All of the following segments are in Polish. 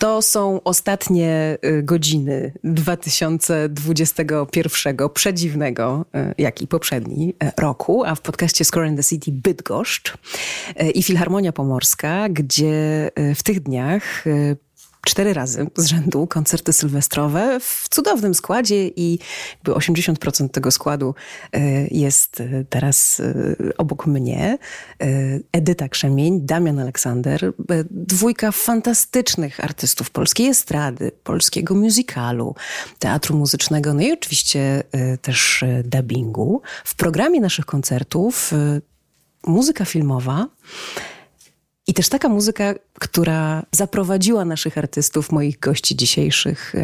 To są ostatnie y, godziny 2021, przedziwnego, y, jak i poprzedni y, roku, a w podcaście Score in the City Bydgoszcz i Filharmonia Pomorska, gdzie w tych dniach cztery razy z rzędu koncerty sylwestrowe w cudownym składzie i jakby 80% tego składu e, jest e, teraz e, obok mnie. Edyta Krzemień, Damian Aleksander, dwójka fantastycznych artystów polskiej estrady, polskiego musicalu, teatru muzycznego, no i oczywiście też dubbingu. W programie naszych koncertów muzyka filmowa, i też taka muzyka, która zaprowadziła naszych artystów, moich gości dzisiejszych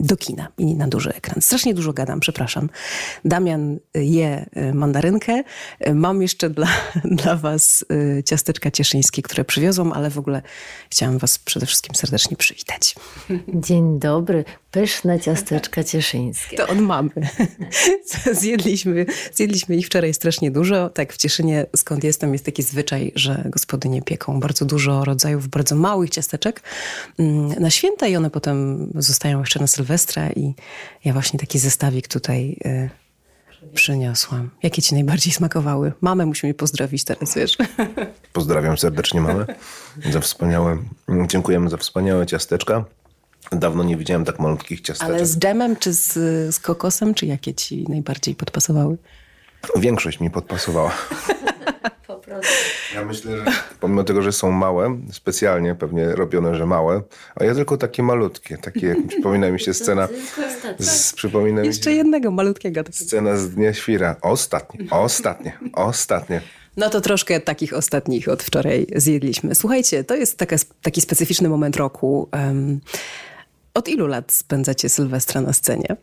do kina i na duży ekran. Strasznie dużo gadam, przepraszam. Damian je e, mandarynkę. E, mam jeszcze dla, dla was e, ciasteczka cieszyńskie, które przywiozłam, ale w ogóle chciałam was przede wszystkim serdecznie przywitać. Dzień dobry. Pyszne ciasteczka cieszyńskie. To od mamy. Zjedliśmy, zjedliśmy ich wczoraj strasznie dużo. Tak, w Cieszynie, skąd jestem, jest taki zwyczaj, że gospodynie pieką bardzo dużo rodzajów bardzo małych ciasteczek mm, na święta i one potem zostają jeszcze na Sylwestra i ja właśnie taki zestawik tutaj y, przyniosłam. Jakie ci najbardziej smakowały? Mamę musimy pozdrowić teraz, wiesz. Pozdrawiam serdecznie mamę za wspaniałe, dziękujemy za wspaniałe ciasteczka. Dawno nie widziałem tak malutkich ciasteczek. Ale z dżemem czy z, z kokosem, czy jakie ci najbardziej podpasowały? Większość mi podpasowała. po prostu. Ja myślę, że pomimo tego, że są małe, specjalnie pewnie robione, że małe, a ja tylko takie malutkie, takie, przypomina mi się scena, z, przypomina mi Jeszcze jednego malutkiego. Scena z Dnia Świra. Ostatnie, ostatnie, ostatnie. No to troszkę takich ostatnich od wczoraj zjedliśmy. Słuchajcie, to jest taka, taki specyficzny moment roku. Um, od ilu lat spędzacie Sylwestra na scenie?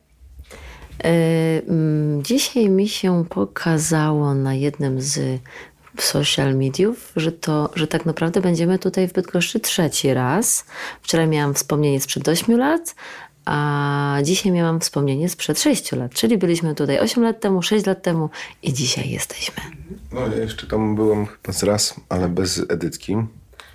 E, mm, dzisiaj mi się pokazało na jednym z social mediów, że, to, że tak naprawdę będziemy tutaj w Bydgoszczy trzeci raz. Wczoraj miałam wspomnienie sprzed 8 lat, a dzisiaj miałam wspomnienie sprzed 6 lat, czyli byliśmy tutaj 8 lat temu, 6 lat temu i dzisiaj jesteśmy. No ja jeszcze tam byłem chyba raz, ale bez edytki.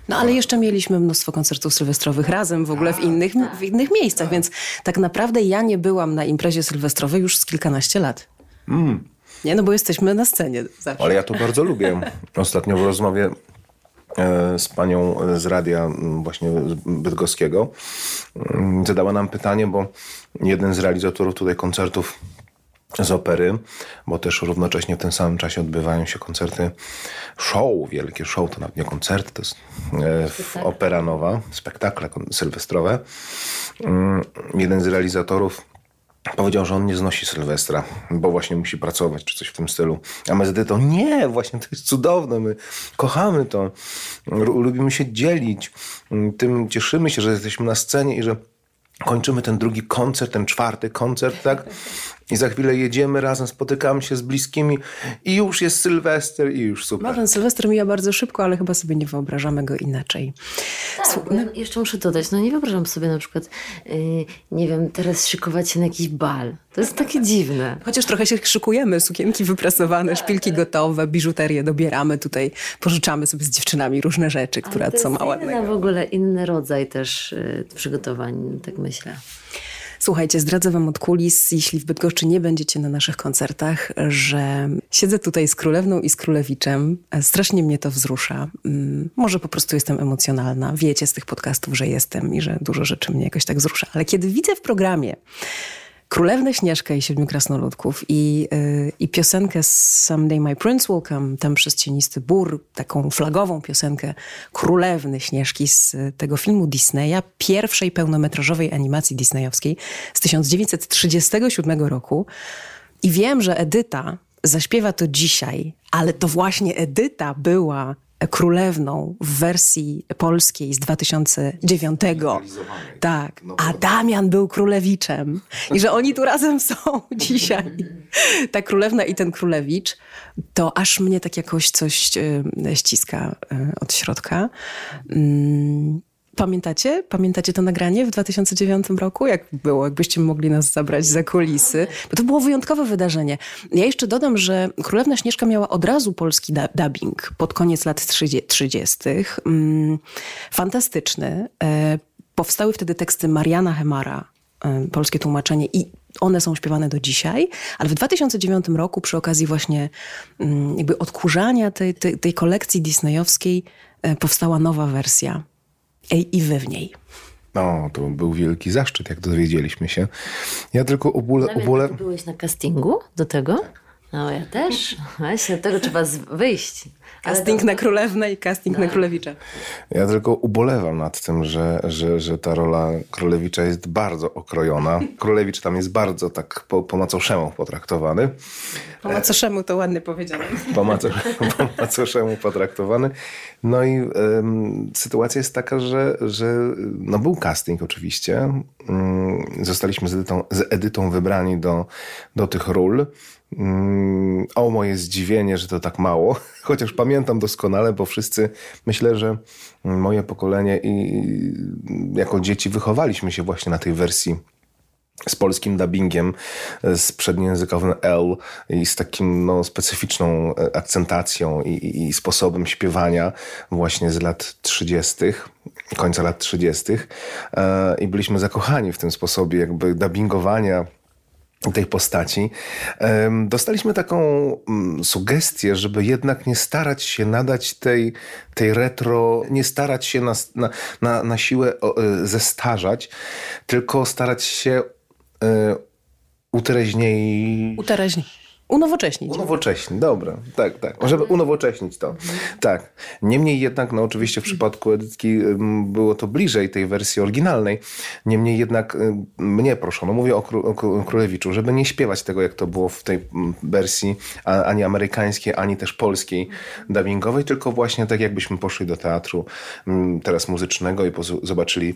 No ale jeszcze mieliśmy mnóstwo koncertów sylwestrowych razem w ogóle w innych, w innych miejscach, więc tak naprawdę ja nie byłam na imprezie sylwestrowej już z kilkanaście lat. Mm. Nie, no bo jesteśmy na scenie zawsze. Ale ja to bardzo lubię. Ostatnio w rozmowie e, z panią z radia właśnie bydgoskiego zadała nam pytanie, bo jeden z realizatorów tutaj koncertów z opery, bo też równocześnie w tym samym czasie odbywają się koncerty show, wielkie show, to nawet nie koncerty, to jest e, opera nowa, spektakle sylwestrowe. Mm, jeden z realizatorów powiedział, że on nie znosi Sylwestra, bo właśnie musi pracować, czy coś w tym stylu. A my z to nie, właśnie to jest cudowne, my kochamy to, lubimy się dzielić, tym cieszymy się, że jesteśmy na scenie i że kończymy ten drugi koncert, ten czwarty koncert, tak? I za chwilę jedziemy razem, spotykamy się z bliskimi i już jest Sylwester i już super. No, ten Sylwester mija bardzo szybko, ale chyba sobie nie wyobrażamy go inaczej. Tak, no, jeszcze muszę dodać, no nie wyobrażam sobie na przykład, yy, nie wiem, teraz szykować się na jakiś bal. To jest takie dziwne. Chociaż trochę się szykujemy, sukienki wyprasowane, tak, szpilki tak. gotowe, biżuterię dobieramy tutaj, pożyczamy sobie z dziewczynami różne rzeczy, które co ma ładnego. w ogóle inny rodzaj też yy, przygotowań, tak myślę. Słuchajcie, zdradzę wam od kulis, jeśli w Bydgoszczy nie będziecie na naszych koncertach, że siedzę tutaj z królewną i z królewiczem. Strasznie mnie to wzrusza. Mm, może po prostu jestem emocjonalna. Wiecie z tych podcastów, że jestem i że dużo rzeczy mnie jakoś tak wzrusza. Ale kiedy widzę w programie Królewnę Śnieżkę i Siedmiu Krasnoludków i, yy, i piosenkę Someday My Prince Will Come, tam przez cienisty bór, taką flagową piosenkę Królewny Śnieżki z tego filmu Disneya, pierwszej pełnometrażowej animacji disneyowskiej z 1937 roku. I wiem, że Edyta zaśpiewa to dzisiaj, ale to właśnie Edyta była królewną w wersji polskiej z 2009. Tak. No A Damian był królewiczem. I że oni tu razem są dzisiaj. Ta królewna i ten królewicz, to aż mnie tak jakoś coś e, ściska e, od środka. Pamiętacie? Pamiętacie to nagranie w 2009 roku? Jak było? Jakbyście mogli nas zabrać za kulisy? Bo to było wyjątkowe wydarzenie. Ja jeszcze dodam, że Królewna Śnieżka miała od razu polski dubbing pod koniec lat 30. Mm, fantastyczny. E, powstały wtedy teksty Mariana Hemara, y, polskie tłumaczenie i one są śpiewane do dzisiaj, ale w 2009 roku przy okazji właśnie mm, jakby odkurzania tej, tej, tej kolekcji disneyowskiej y, powstała nowa wersja. Ej, i wy w niej. No, to był wielki zaszczyt, jak dowiedzieliśmy się. Ja tylko ubule... ubule... Byłeś na castingu do tego? No ja też. Właśnie, do tego trzeba wyjść. Casting na Królewnę i casting na Królewicza. Ja tylko ubolewam nad tym, że, że, że ta rola Królewicza jest bardzo okrojona. Królewicz tam jest bardzo tak po, po macoszemu potraktowany. Po macoszemu to ładnie powiedziane. Po, maco, po macoszemu potraktowany. No i sytuacja jest taka, że, że no był casting oczywiście. Mm, zostaliśmy z Edytą, z Edytą wybrani do, do tych ról. Mm, O moje zdziwienie, że to tak mało, chociaż pamiętam doskonale, bo wszyscy, myślę, że moje pokolenie i jako dzieci wychowaliśmy się właśnie na tej wersji z polskim dubbingiem, z przedniejęzykowym L i z takim no, specyficzną e, akcentacją i, i, sposobem śpiewania właśnie z lat 30., końca lat 30. E, I byliśmy zakochani w tym sposobie jakby dubbingowania tej postaci. Dostaliśmy taką mm, sugestię, żeby jednak nie starać się nadać tej, tej retro, nie starać się na, na, na, siłę e, zestarzać, tylko starać się e, utreźniej... Uteraźni. Unowocześnić. Unowocześnić, dobra, tak, tak. Żeby unowocześnić to. Tak. Niemniej jednak, no oczywiście w przypadku Edytki ym, było to bliżej tej wersji oryginalnej. Niemniej jednak mnie proszono, mówię o, Kró- o Kró- Królewiczu, żeby nie śpiewać tego, jak to było w tej wersji ani amerykańskiej, ani też polskiej dubbingowej, tylko właśnie tak jakbyśmy poszli do teatru teraz muzycznego i poz- zobaczyli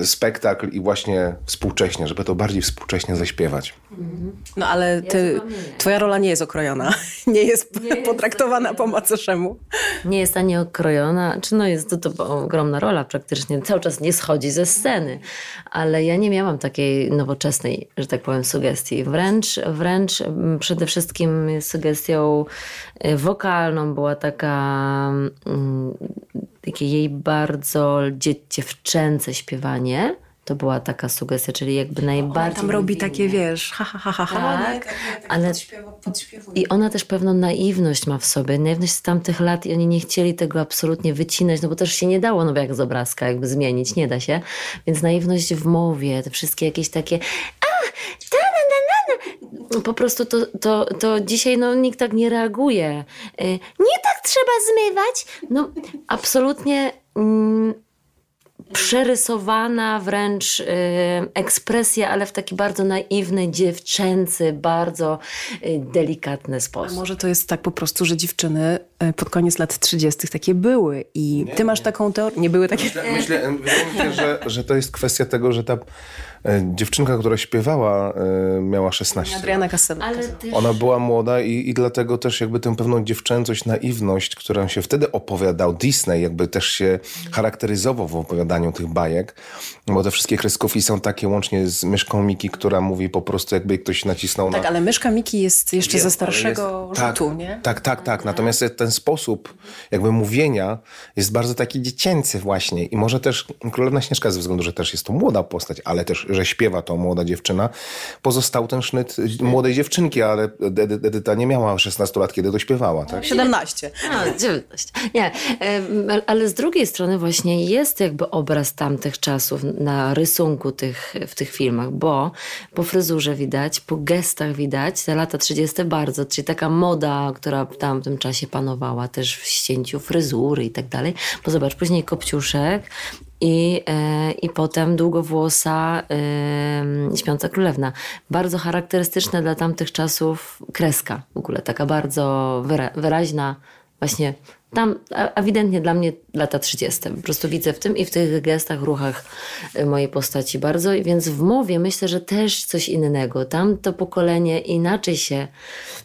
y, spektakl i właśnie współcześnie, żeby to bardziej współcześnie zaśpiewać. No ale ty, twoja rola nie jest okrojona. Nie jest potraktowana po macoszemu. Nie jest ani okrojona, czy no jest to, to ogromna rola praktycznie, cały czas nie schodzi ze sceny, ale ja nie miałam takiej nowoczesnej, że tak powiem, sugestii. Wręcz, wręcz mm, przede wszystkim sugestią y, wokalną była taka mm, takie jej bardzo dzie- dziewczęce śpiewanie. To była taka sugestia, czyli jakby najbardziej... Tam robi takie, wiesz, ha, ha, ha, ha, ha. Tak, ale i ona też pewną naiwność ma w sobie, naiwność z tamtych lat i oni nie chcieli tego absolutnie wycinać, no bo też się nie dało, no bo jak z obrazka jakby zmienić, nie da się. Więc naiwność w mowie, te wszystkie jakieś takie a, ta, na, na, na, na. Po prostu to, to, to dzisiaj no, nikt tak nie reaguje. Y, Nie tak trzeba zmywać. No absolutnie... Mm, przerysowana wręcz y, ekspresja, ale w taki bardzo naiwny, dziewczęcy, bardzo y, delikatny A sposób. może to jest tak po prostu, że dziewczyny e, pod koniec lat 30. takie były i ty masz taką teorię. Nie były takie. Myślę, myślę wydaje mi się, że, że to jest kwestia tego, że ta dziewczynka, która śpiewała, e, miała 16 lat. Adriana też Ona była młoda i, i dlatego też jakby tę pewną dziewczęcość, naiwność, którą się wtedy opowiadał Disney, jakby też się charakteryzował w opowiadaniu tych bajek, bo te wszystkie kreskówki są takie łącznie z myszką Miki, która mówi po prostu jakby ktoś nacisnął na... Tak, ale myszka Miki jest jeszcze Wiem, ze starszego jest- tak, rzutu, nie? Tak, tak, tak. Natomiast ten sposób jakby mówienia jest bardzo taki dziecięcy właśnie. I może też Królewna Śnieżka ze względu, że też jest to młoda postać, ale też, że śpiewa to młoda dziewczyna, pozostał ten sznyt młodej dziewczynki, ale Edy- Edyta nie miała 16 lat, kiedy to śpiewała, tak? 17. A, 19. Nie, ale z drugiej strony właśnie jest jakby obraz tamtych czasów na rysunku tych, w tych filmach, bo po fryzurze widać, po gestach widać, te lata 30 bardzo, czyli taka moda, która w tamtym czasie panowała też w ścięciu fryzury i tak dalej. Bo zobacz, później Kopciuszek i, e, i potem długowłosa e, Śpiąca Królewna. Bardzo charakterystyczna dla tamtych czasów kreska w ogóle, taka bardzo wyra wyraźna, właśnie tam a- ewidentnie dla mnie lata 30. Po prostu widzę w tym i w tych gestach, ruchach e, mojej postaci bardzo, więc w mowie myślę, że też coś innego. Tam to pokolenie inaczej się,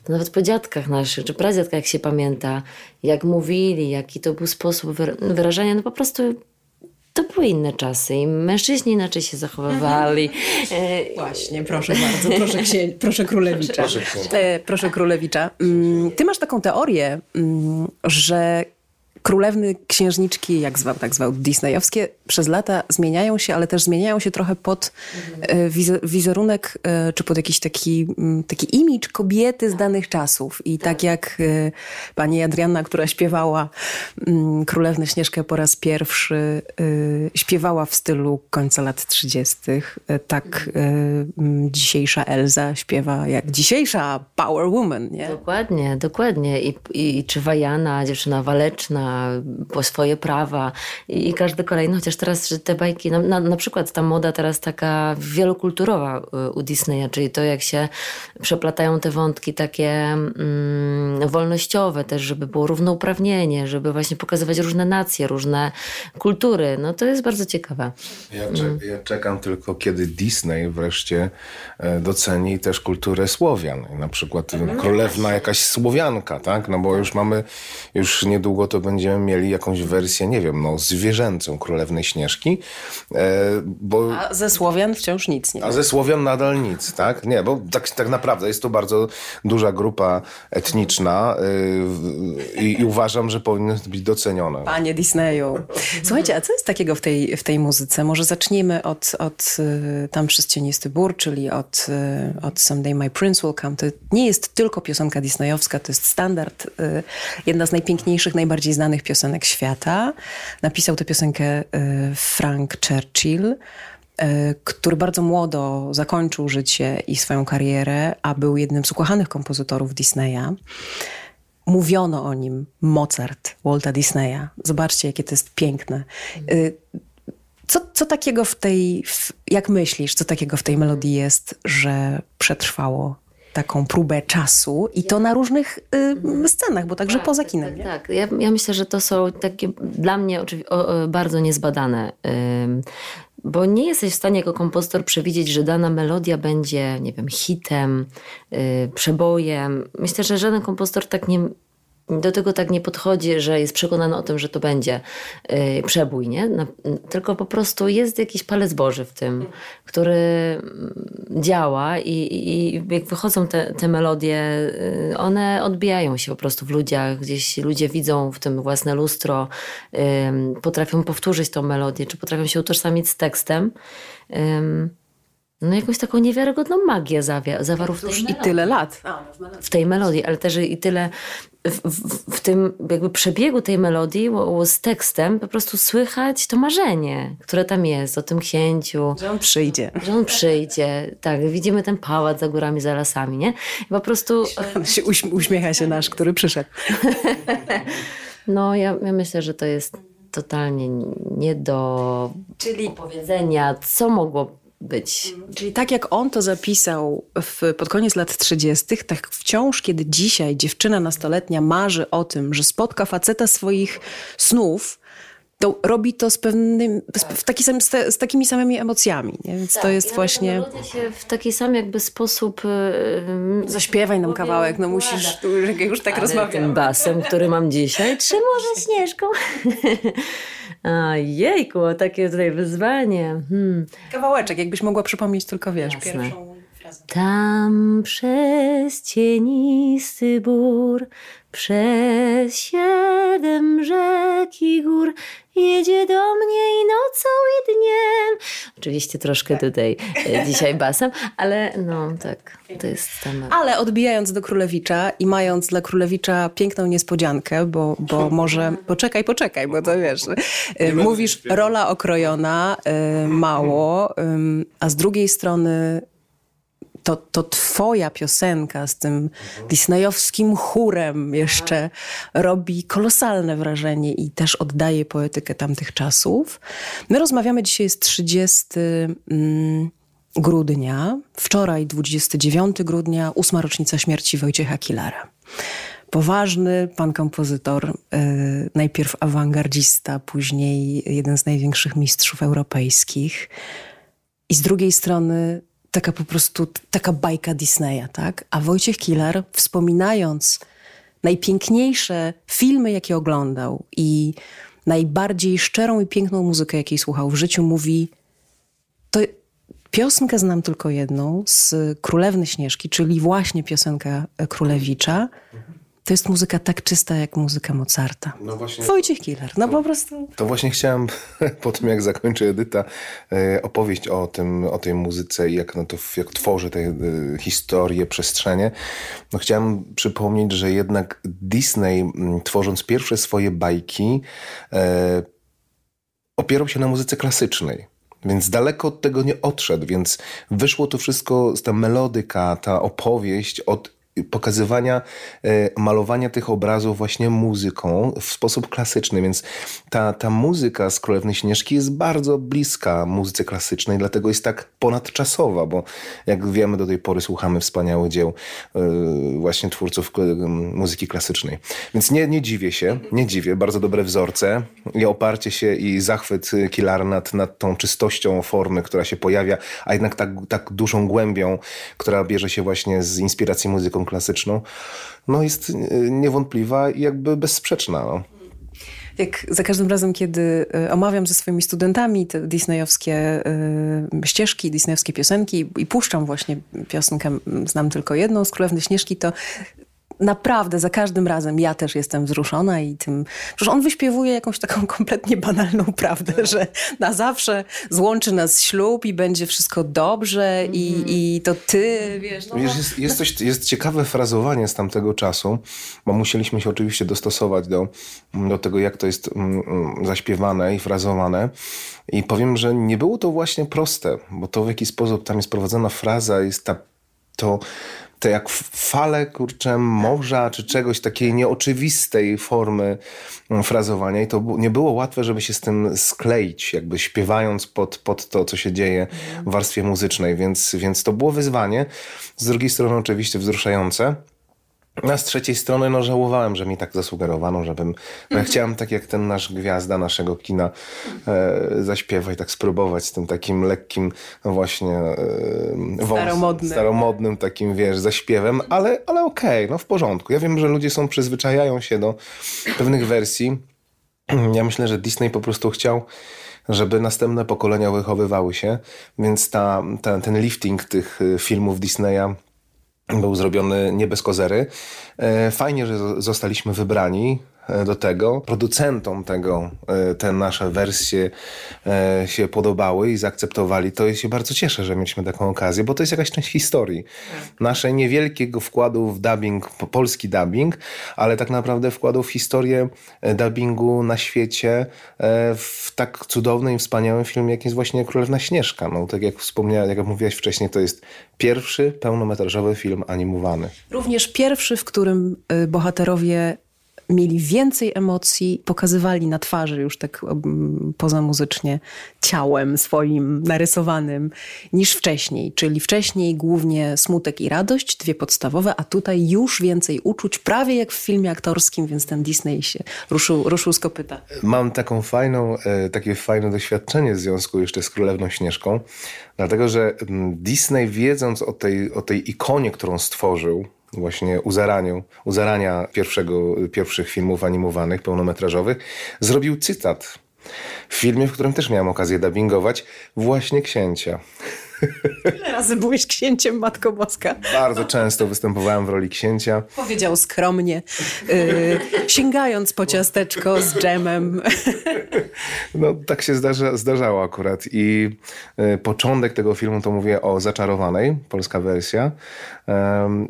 nawet po dziadkach naszych, czy pradziadkach jak się pamięta, jak mówili, jaki to był sposób wyra- wyrażania, no po prostu to były inne czasy i mężczyźni inaczej się zachowywali. E, Właśnie, proszę bardzo, proszę, księ... proszę królewicza. Proszę. E, proszę królewicza. Mm, Ty masz taką teorię, mm, że królewny, księżniczki, jak zwał, tak zwał, disneyowskie, przez lata zmieniają się, ale też zmieniają się trochę pod e, wizerunek, e, czy pod jakiś taki, mm, taki imidż kobiety z danych czasów. I tak jak e, pani Adrianna, która śpiewała mm, Królewnę Śnieżkę po raz pierwszy, śpiewała w stylu końca lat 30., tak mm, dzisiejsza Elza śpiewa jak dzisiejsza Power Woman, nie? Dokładnie, dokładnie. I, i czy Wajana, dziewczyna waleczna, po swoje prawa i, każdy kolejny, chociaż teraz te bajki, na, na, na, przykład ta moda teraz taka wielokulturowa y, u Disneya, czyli to jak się przeplatają te wątki takie mm, wolnościowe też, żeby było równouprawnienie, żeby właśnie pokazywać różne nacje, różne kultury, no to jest bardzo ciekawe. Ja, cze ja czekam tylko, kiedy Disney wreszcie e, doceni też kulturę Słowian. Na przykład mhm. królewna jakaś Słowianka, tak? No bo już mamy, już niedługo to będzie będziemy mieli jakąś wersję, nie wiem, no, zwierzęcą Królewnej Śnieżki. E, bo... A ze Słowian wciąż nic nie A ze Słowian nadal nic, tak? Nie, bo tak, tak naprawdę jest to bardzo duża grupa etniczna e, i, i uważam, że powinny być docenione. Panie Disneyu. Słuchajcie, a co jest takiego w tej, w tej muzyce? Może zacznijmy od, od e, Tam przez cienisty bór, czyli od, od Someday My Prince Will Come. To nie jest tylko piosenka disneyowska, to jest standard. Jedna z najpiękniejszych, najbardziej znanych znanych piosenek świata. Napisał tę piosenkę y, Frank Churchill, y, który bardzo młodo zakończył życie i swoją karierę, a był jednym z ukochanych kompozytorów Disneya. Mówiono o nim Mozart Walta Disneya. Zobaczcie, jakie to jest piękne. Y, co, co takiego w tej, jak myślisz, co takiego w tej melodii jest, że przetrwało taką próbę czasu i to na różnych y, scenach, bo także tak, poza kinem. Tak, tak. Ja, ja, myślę, że to są takie dla mnie oczywiście bardzo niezbadane. bo nie jesteś w stanie jako kompozytor przewidzieć, że dana melodia będzie, nie wiem, hitem, y, przebojem. Myślę, że żaden kompozytor tak nie, do tego tak nie podchodzi, że jest przekonany o tym, że to będzie yy, przebój, nie? Na, tylko po prostu jest jakiś palec Boży w tym, który mm, działa i, i jak wychodzą te, te melodie, yy, one odbijają się po prostu w ludziach, gdzieś ludzie widzą w tym własne lustro, yy, potrafią powtórzyć tą melodię, czy potrafią się utożsamić z tekstem no jakąś taką niewiarygodną magię zawarł w tej I tyle lat. W tej melodii, ale też i tyle w, w, w, tym jakby przebiegu tej melodii z tekstem po prostu słychać to marzenie, które tam jest o tym księciu. Że on przyjdzie. Że on przyjdzie. Tak, widzimy ten pałac za górami, za lasami, nie? I po prostu... się uśmiecha się nasz, który przyszedł. no ja, ja myślę, że to jest totalnie nie do Czyli... powiedzenia, co mogło być. Czyli tak jak on to zapisał w, pod koniec lat 30., tak wciąż, kiedy dzisiaj dziewczyna nastoletnia marzy o tym, że spotka faceta swoich snów, to robi to z pewnym, z, taki sam, z, te, z, takimi samymi emocjami. Nie? Więc tak, to jest właśnie... się w taki sam jakby sposób... Yy, Zaśpiewaj nam kawałek, no musisz, już tak rozmawiać. tym basem, który mam dzisiaj, czy może śnieżką? Jejku, takie tutaj wyzwanie. Hmm. Kawałeczek, jakbyś mogła przypomnieć tylko, wiesz, Jasne. pierwszą. Tam przez cienisty bór, przez siedem rzek i gór, jedzie do mnie i nocą i dniem. Oczywiście troszkę tutaj e, dzisiaj basem, ale no tak, to jest temat. Ale odbijając do Królewicza i mając dla Królewicza piękną niespodziankę, bo, bo może poczekaj, poczekaj, bo to wiesz, e, mówisz rola okrojona, e, mało, a z drugiej strony to, to twoja piosenka z tym disneyowskim chórem jeszcze robi kolosalne wrażenie i też oddaje poetykę tamtych czasów. My rozmawiamy dzisiaj jest 30 mm, grudnia, wczoraj 29 grudnia, ósma rocznica śmierci Wojciecha Kilara. Poważny pan kompozytor, y, najpierw awangardzista, później jeden z największych mistrzów europejskich. I z drugiej strony taka po prostu, taka bajka Disneya, tak? A Wojciech Kilar, wspominając najpiękniejsze filmy, jakie oglądał i najbardziej szczerą i piękną muzykę, jakiej słuchał w życiu, mówi to piosenkę znam tylko jedną z Królewny Śnieżki, czyli właśnie piosenka Królewicza. To jest muzyka tak czysta jak muzyka Mozarta. No właśnie. Wojciech Killer, no po prostu. To właśnie chciałem po tym, jak zakończy Edyta, e, opowieść o, tym, o tej muzyce i jak, no to, jak tworzy te e, historie, przestrzenie. No chciałem przypomnieć, że jednak Disney, m, tworząc pierwsze swoje bajki, e, opierał się na muzyce klasycznej. Więc daleko od tego nie odszedł, więc wyszło to wszystko, ta melodyka, ta opowieść od pokazywania, e, malowania tych obrazów właśnie muzyką w sposób klasyczny, więc ta, ta muzyka z Królewnej Śnieżki jest bardzo bliska muzyce klasycznej, dlatego jest tak ponadczasowa, bo jak wiemy do tej pory słuchamy wspaniałych dzieł e, właśnie twórców muzyki klasycznej. Więc nie, nie dziwię się, nie dziwię, bardzo dobre wzorce i oparcie się i zachwyt Kilar nad, nad tą czystością formy, która się pojawia, a jednak tak, tak dużą głębią, która bierze się właśnie z inspiracji muzyką klasyczną, no jest niewątpliwa i jakby bezsprzeczna. No. Jak za każdym razem, kiedy e, omawiam ze swoimi studentami te disneyowskie y, ścieżki, disneyowskie piosenki i puszczam właśnie piosenkę, znam tylko jedną z Królewnej Śnieżki, to naprawdę za każdym razem ja też jestem wzruszona i tym, przecież on wyśpiewuje jakąś taką kompletnie banalną prawdę, no. że na zawsze złączy nas ślub i będzie wszystko dobrze i, mm. i to ty, wiesz. No, wiesz jest, jest, coś, jest ciekawe frazowanie z tamtego czasu, bo musieliśmy się oczywiście dostosować do, do tego, jak to jest mm, mm, zaśpiewane i frazowane. I powiem, że nie było to właśnie proste, bo to w jaki sposób tam jest prowadzona fraza, jest ta, to te jak fale, kurczę, morza, czy czegoś takiej nieoczywistej formy mm, frazowania i to nie było łatwe, żeby się z tym skleić, jakby śpiewając pod, pod to, co się dzieje w warstwie muzycznej, więc, więc to było wyzwanie. Z drugiej strony oczywiście wzruszające. A z trzeciej strony no, żałowałem, że mi tak zasugerowano, żebym. No, ja mhm. chciałem tak jak ten nasz gwiazda naszego kina e, zaśpiewać, tak spróbować z tym takim lekkim, no właśnie e, staromodnym. staromodnym takim, wiesz, zaśpiewem, ale, ale okej, okay, no w porządku. Ja wiem, że ludzie są, przyzwyczajają się do pewnych wersji. Ja myślę, że Disney po prostu chciał żeby następne pokolenia wychowywały się, więc ta, ta, ten lifting tych e, filmów Disneya był zrobiony nie bez kozery. E, fajnie, że zostaliśmy wybrani do tego. Producentom tego e, te nasze wersje się podobały i zaakceptowali. To się bardzo cieszę, że mieliśmy taką okazję, bo to jest jakaś część historii. Nasze niewielkiego wkładu w dubbing, polski dubbing, ale tak naprawdę wkładu w historię dubbingu na świecie w tak cudownym i wspaniałym filmie, jakim jest właśnie Królewna Śnieżka. No, tak jak wspomniałem, jak mówiłaś wcześniej, to jest pierwszy pełnometrażowy film animowany. Również pierwszy, w którym y, bohaterowie mieli więcej emocji, pokazywali na twarzy już tak pozamuzycznie ciałem swoim narysowanym niż wcześniej. Czyli wcześniej głównie smutek i radość, dwie podstawowe, a tutaj już więcej uczuć, prawie jak w filmie aktorskim, więc ten Disney się ruszył, ruszył z kopyta. Mam taką fajną, e, takie fajne doświadczenie w związku jeszcze z Królewną Śnieżką, dlatego że Disney wiedząc o tej, o tej ikonie, którą stworzył, właśnie u, zaraniu, u zarania pierwszego, pierwszych filmów animowanych, pełnometrażowych, zrobił cytat w filmie, w którym też miałem okazję dubbingować, właśnie księcia. Ile razy byłeś księciem, Matko Boska? Bardzo często występowałem w roli księcia. Powiedział skromnie, yy, sięgając po ciasteczko z dżemem. No tak się zdarza, zdarzało akurat i y, początek tego filmu to mówię o Zaczarowanej, polska wersja.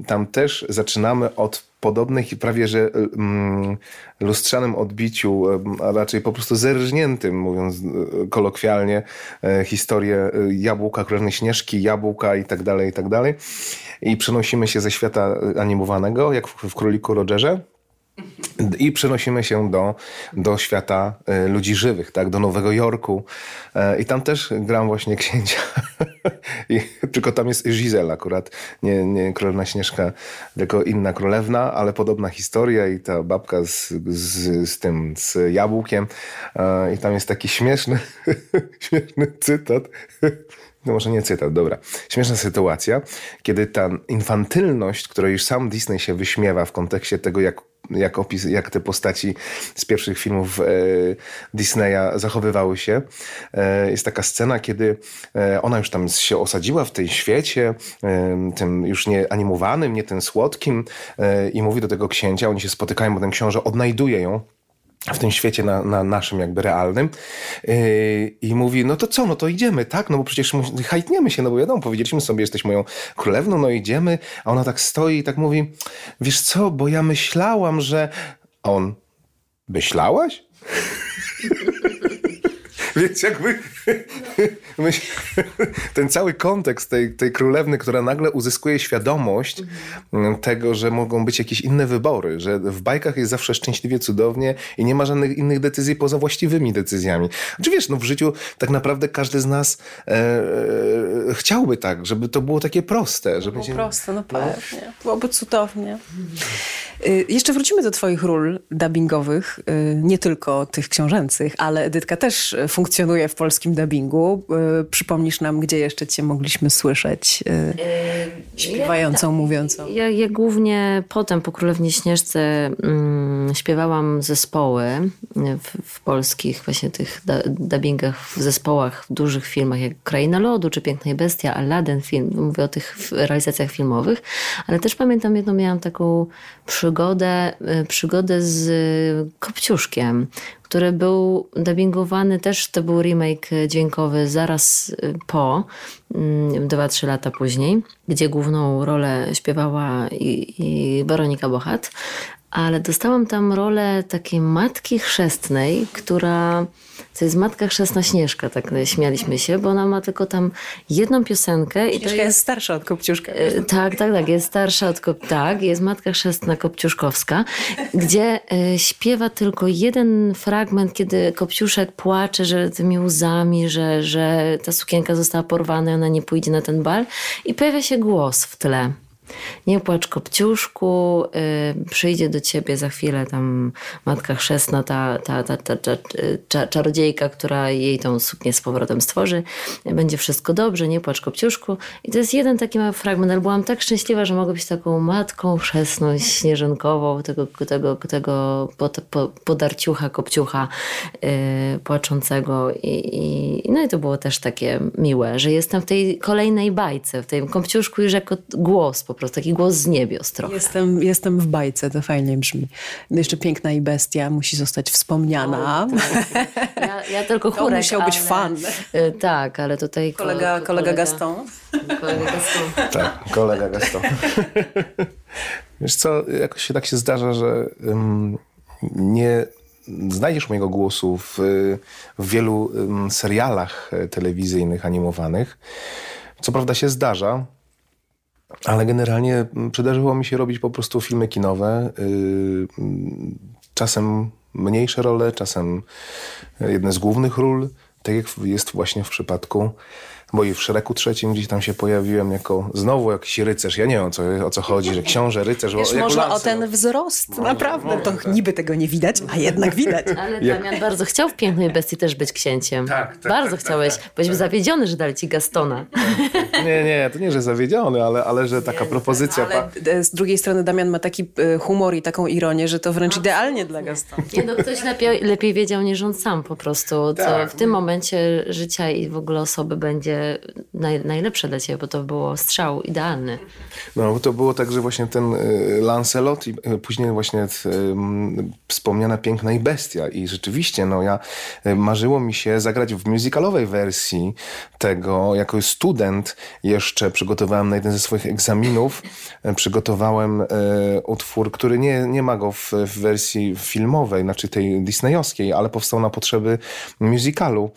Y, tam też zaczynamy od podobnych i prawie że mm, lustrzanym odbiciu, a raczej po prostu zerżniętym, mówiąc e, kolokwialnie, historię jabłka, królewnej śnieżki, jabłka i tak dalej, i tak dalej. I przenosimy się ze świata animowanego, jak w, w Króliku Rogerze, i przenosimy się do, do świata e, ludzi żywych, tak? do Nowego Jorku. E, I tam też gram właśnie księcia. I, tylko tam jest Gisela akurat, nie, nie królewna Śnieżka, tylko inna królewna, ale podobna historia i ta babka z, z, z tym, z jabłkiem. E, I tam jest taki śmieszny, śmieszny cytat. No może nie cytat, dobra. Śmieszna sytuacja, kiedy ta infantylność, której już sam Disney się wyśmiewa w kontekście tego, jak jak, opis, jak te postaci z pierwszych filmów e, Disneya zachowywały się. E, jest taka scena, kiedy e, ona już tam się osadziła w tej świecie, tym już nie animowanym, nie tym słodkim i mówi do tego księcia, oni się spotykają, bo ten książę odnajduje ją w tym świecie na, na naszym jakby realnym yy, i mówi, no to co, no to idziemy, tak, no bo przecież hajtniemy się, no bo wiadomo, powiedzieliśmy sobie, jesteś moją królewną, no idziemy, a ona tak stoi i tak mówi, wiesz co, bo ja myślałam, że... On, myślałaś? Więc jakby ten cały kontekst tej, tej królewny, która nagle uzyskuje świadomość mhm. tego, że mogą być jakieś inne wybory, że w bajkach jest zawsze szczęśliwie, cudownie i nie ma żadnych innych decyzji poza właściwymi decyzjami. Czy wiesz, no w życiu tak naprawdę każdy z nas e, e, chciałby tak, żeby to było takie proste. Żeby było proste, no pewnie. Byłoby cudownie. Y, jeszcze wrócimy do twoich ról dubbingowych, y, nie tylko tych książęcych, ale Edytka też funkcjonuje w polskim dubbingu. Y, przypomnisz nam, gdzie jeszcze cię mogliśmy słyszeć śpiewającą, ja, mówiącą? Ja, ja, głównie potem po Królewnie Śnieżce mm, śpiewałam zespoły w, w, polskich właśnie tych dubbingach, w zespołach, w dużych filmach jak Kraina Lodu czy Piękna i Bestia, Aladdin film. Mówię o tych realizacjach filmowych, ale też pamiętam jedną miałam taką przygodę, y, przygodę z Kopciuszkiem, który był dubbingowany też, to był remake dźwiękowy zaraz y, po, mm, dwa, trzy lata później, gdzie główną rolę śpiewała i, i Weronika Bochat, ale dostałam tam rolę takiej matki chrzestnej, która to jest Matka Chrzestna Śnieżka, tak śmialiśmy się, bo ona ma tylko tam jedną piosenkę. I to jest, jest starsza od Kopciuszka. E, tak, tak, tak, jest starsza od Kop... Tak, jest Matka Chrzestna Kopciuszkowska, gdzie e, śpiewa tylko jeden fragment, kiedy Kopciuszek płacze, że tymi łzami, że, że ta sukienka została porwana i ona nie pójdzie na ten bal i pojawia się głos w tle. Nie płacz kopciuszku, y, przyjdzie do ciebie za chwilę tam matka chrzestna, ta, ta, ta, ta, czarodziejka, która jej tą suknię z powrotem stworzy. Będzie wszystko dobrze, nie płacz kopciuszku. I to jest jeden taki mały fragment, ale byłam tak szczęśliwa, że mogę być taką matką chrzestną, śnieżynkową, tego, tego, tego pod, podarciucha, kopciucha yy, płaczącego. I, no i to było też takie miłe, że jestem w tej kolejnej bajce, w tym kopciuszku już jako głos po prostu taki głos z niebios trochę. Jestem, jestem w bajce, to fajnie brzmi. Jeszcze Piękna i Bestia musi zostać wspomniana. O, tak. ja, ja, tylko chórek, To musiał ale, być fan. Y, tak, ale tutaj... Kolega, kolega, kolega Gaston. Kolega Gaston. Tak, kolega Gaston. Wiesz co, jakoś się tak się zdarza, że um, nie znajdziesz mojego głosu w, w wielu um, serialach telewizyjnych, animowanych. Co prawda się zdarza, ale generalnie mm, przydarzyło mi się robić po prostu filmy kinowe. Y, czasem mniejsze role, czasem jedne z głównych ról, tak jak jest właśnie w przypadku bo i w Szreku trzecim gdzieś tam się pojawiłem jako znowu jakiś rycerz. Ja nie wiem o co, o co chodzi, że książę, rycerz. Wiesz, można o ten wzrost, no, naprawdę. No, to no, niby tego nie widać, a jednak widać. Ale Damian bardzo chciał w Pięknej Bestii też być księciem. Tak, tak Bardzo tak, tak chciałeś. Tak, Byłeś tak. zawiedziony, że dali ci Gastona. Nie, nie, to nie, że zawiedziony, ale, ale że taka nie, propozycja. Ale z drugiej strony Damian ma taki e, humor i taką ironię, że to wręcz idealnie dla Gastona. Nie, no ktoś lepiej, lepiej wiedział niż on sam po prostu, co tak. w tym momencie życia i w ogóle osoby będzie naj, najlepsze dla ciebie, bo to było strzał idealny. No, bo to było tak, że właśnie ten y, Lancelot i y, później właśnie wspomniana Piękna i Bestia. I rzeczywiście, no ja y, marzyło mi się zagrać w musicalowej wersji tego. Jako student jeszcze przygotowałem na jeden ze swoich egzaminów, przygotowałem utwór, który nie, nie ma go w, w wersji filmowej, znaczy tej disneyowskiej, ale powstał na potrzeby musicalu.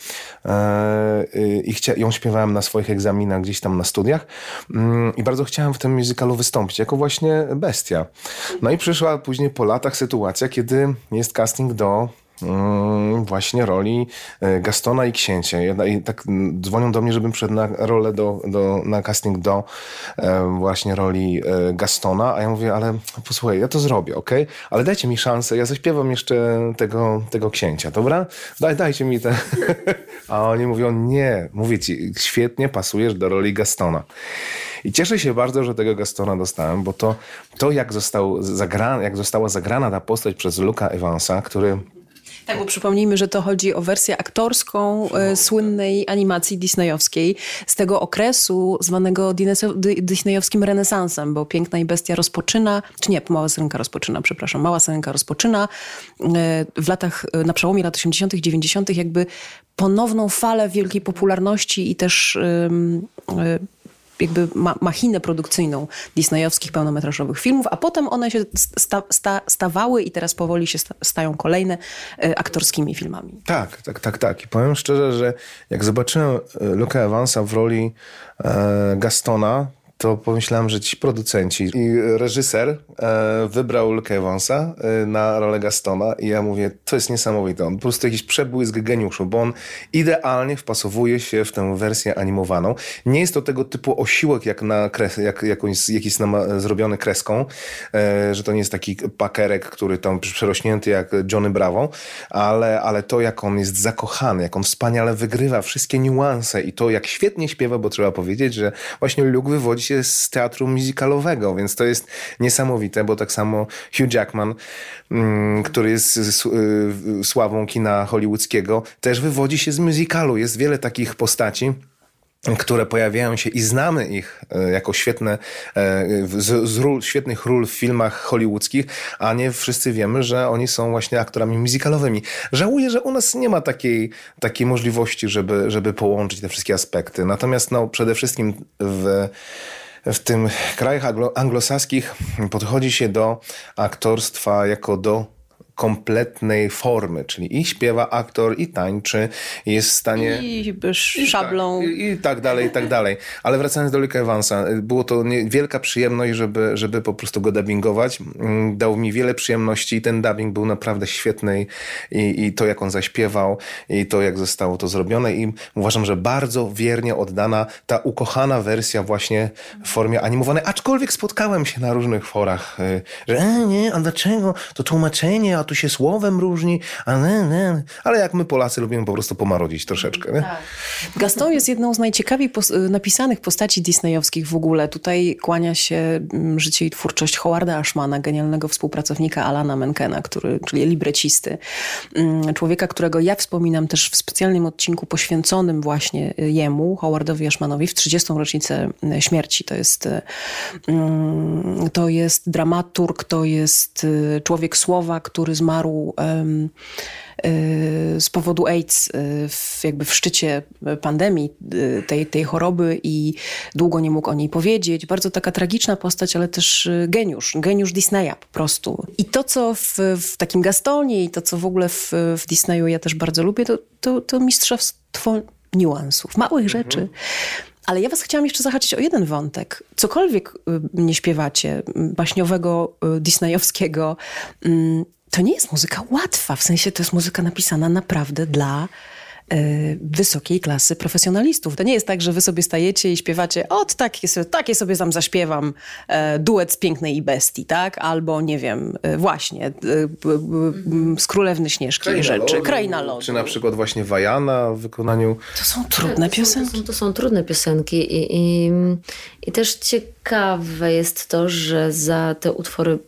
E, I chcia, ją śpiewałem na swoich egzaminach gdzieś tam na studiach mm, i bardzo chciałem w tym musicalu wystąpić, jako właśnie bestia. No i przyszła później po latach sytuacja, kiedy jest casting do właśnie roli e, Gastona i księcia. I tak dzwonią do mnie, żebym przed na rolę do, do, na casting do e, właśnie roli e, Gastona, a ja mówię, ale posłuchaj, ja to zrobię, ok? Ale dajcie mi szansę, ja zaśpiewam jeszcze tego, tego księcia, dobra? Daj, dajcie mi te... a oni mówią, nie, mówię ci, świetnie pasujesz do roli Gastona. I cieszę się bardzo, że tego Gastona dostałem, bo to, to jak, został zagrana, jak została zagrana ta postać przez Luka Evansa, który tak, bo przypomnijmy, że to chodzi o wersję aktorską e, słynnej animacji disneyowskiej. Z tego okresu zwanego disneyowskim renesansem, bo Piękna i Bestia rozpoczyna, czy nie, Mała Syrenka rozpoczyna, przepraszam, Mała Syrenka rozpoczyna e, w latach, e, na przełomie lat 80 90 jakby ponowną falę wielkiej popularności i też jakby ma, machinę produkcyjną disneyowskich pełnometrażowych filmów, a potem one się sta, sta, stawały i teraz powoli się sta, stają kolejne e, aktorskimi filmami. Tak, tak, tak, tak. I powiem szczerze, że jak zobaczyłem e, Luka Evansa w roli e, Gastona, to pomyślałem, że ci producenci i reżyser e, wybrał Luke Evansa e, na rolę Gastona i ja mówię, to jest niesamowite. On po prostu jakiś przebłysk geniuszu, bo on idealnie wpasowuje się w tę wersję animowaną. Nie jest to tego typu osiłek jak na kres, jak, jakiś zrobiony kreską, e, że to nie jest taki pakerek, który tam przerośnięty jak Johnny Bravo, ale, ale to jak on jest zakochany, jak on wspaniale wygrywa wszystkie niuanse i to jak świetnie śpiewa, bo trzeba powiedzieć, że właśnie Luke wywodzi się się z teatru musicalowego, więc to jest niesamowite, bo tak samo Hugh Jackman, mm, który jest y, sławą kina hollywoodzkiego, też wywodzi się z musicalu. Jest wiele takich postaci które pojawiają się i znamy ich e, jako świetne, e, z, z ról, świetnych ról w filmach hollywoodzkich, a nie wszyscy wiemy, że oni są właśnie aktorami musicalowymi. Żałuję, że u nas nie ma takiej, takiej możliwości, żeby, żeby połączyć te wszystkie aspekty. Natomiast no, przede wszystkim w w tym krajach anglosaskich podchodzi się do aktorstwa jako do kompletnej formy, czyli i śpiewa aktor, i tańczy, i jest w stanie... I szablą. I tak, i, i tak dalej, i tak dalej. Ale wracając do Luka Evansa, było to nie, wielka przyjemność, żeby, żeby po prostu go dubbingować. Mm, dał mi wiele przyjemności i ten dubbing był naprawdę świetny i, i to, jak on zaśpiewał, i to, jak zostało to zrobione i uważam, że bardzo wiernie oddana ta ukochana wersja właśnie w formie animowanej, aczkolwiek spotkałem się na różnych forach, y, że e, nie, a dlaczego? To tłumaczenie, a tu się słowem różni, a ne, ne. ale jak my Polacy lubimy po prostu pomarodzić troszeczkę. Nie? Tak. Gaston jest jedną z najciekawiej pos napisanych postaci disneyowskich w ogóle. Tutaj kłania się mm, życie i twórczość Howarda Ashmana, genialnego współpracownika Alana Menkena, który, czyli librecisty. Mm, człowieka, którego ja wspominam też w specjalnym odcinku poświęconym właśnie jemu, Howardowi Ashmanowi, w 30. rocznicę mm, śmierci. To jest, to jest dramaturg, to jest y, człowiek słowa, który który zmarł y, z powodu AIDS y, w, jakby w szczycie pandemii y, tej, tej choroby i długo nie mógł o niej powiedzieć. Bardzo taka tragiczna postać, ale też geniusz, geniusz Disneya po prostu. I to, co w, w takim Gastonie i to, co w ogóle w, w Disneyu ja też bardzo lubię, to, to, to mistrzostwo niuansów, małych mhm. rzeczy. Ale ja was chciałam jeszcze zahaczyć o jeden wątek. Cokolwiek nie śpiewacie, baśniowego, disneyowskiego, mm, to nie jest muzyka łatwa, w sensie to jest muzyka napisana naprawdę dla E, wysokiej klasy profesjonalistów. To nie jest tak, że wy sobie stajecie i śpiewacie, od takie sobie, takie sobie tam zaśpiewam e, duet z Pięknej i Bestii, tak? Albo, nie wiem, e, właśnie z Królewny Śnieżki Kraina rzeczy. Lodu, Kraina Lodu. Czy na przykład właśnie Wajana w wykonaniu... To są trudne to piosenki. Są, to, są, to są trudne piosenki i, i, i też ciekawe jest to, że za te utwory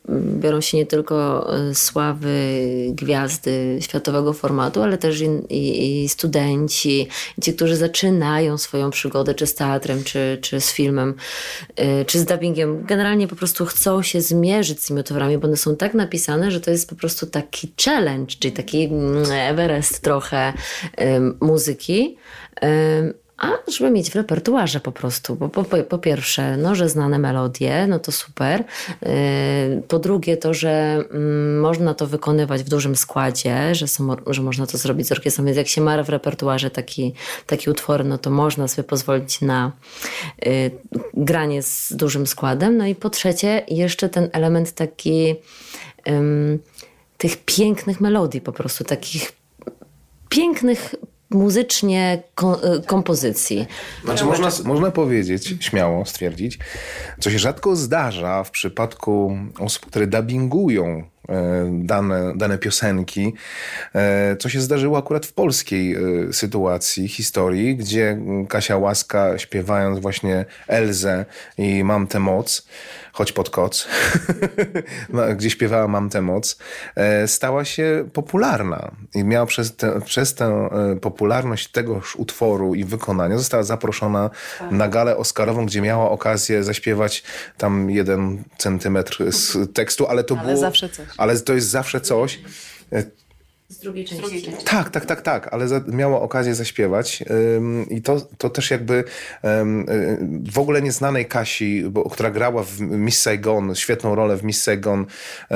biorą się nie tylko sławy, gwiazdy światowego formatu, ale też i, i, i studenci, ci, którzy zaczynają swoją przygodę, czy z teatrem, czy, czy z filmem, y, czy z dubbingiem, generalnie po prostu chcą się zmierzyć z tymi utworami, bo one są tak napisane, że to jest po prostu taki challenge, czyli taki mm, Everest trochę muzyki a żeby mieć w repertuarze po prostu. Bo po, po, pierwsze, no, że znane melodie, no to super. Yy, po drugie, to, że mm, można to wykonywać w dużym składzie, że, są, że można to zrobić z orkiestrą. Więc jak się ma w repertuarze taki, taki utwór, no to można sobie pozwolić na yy, granie z dużym składem. No i po trzecie, jeszcze ten element taki tych pięknych melodii po prostu, takich pięknych muzycznie e, kompozycji. Znaczy można, można powiedzieć, śmiało stwierdzić, co się rzadko zdarza w przypadku osób, które dubbingują dane, dane piosenki, e, co się zdarzyło akurat w polskiej sytuacji, historii, gdzie Kasia Łaska śpiewając właśnie Elzę i Mam tę moc, choć pod koc, gdzie śpiewała Mam tę moc, stała się popularna i miała przez, te, przez tę popularność tegoż utworu i wykonania została zaproszona tak. na galę oscarową, gdzie miała okazję zaśpiewać tam jeden centymetr z tekstu, ale to ale było... zawsze coś. Ale to jest zawsze coś. Z drugiej części. Z drugiej części. Tak, tak, tak, tak, ale za, miała okazję zaśpiewać ym, i to, to też jakby ym, w ogóle nieznanej Kasi, bo, która grała w Miss Saigon, świetną rolę w Miss Saigon, y,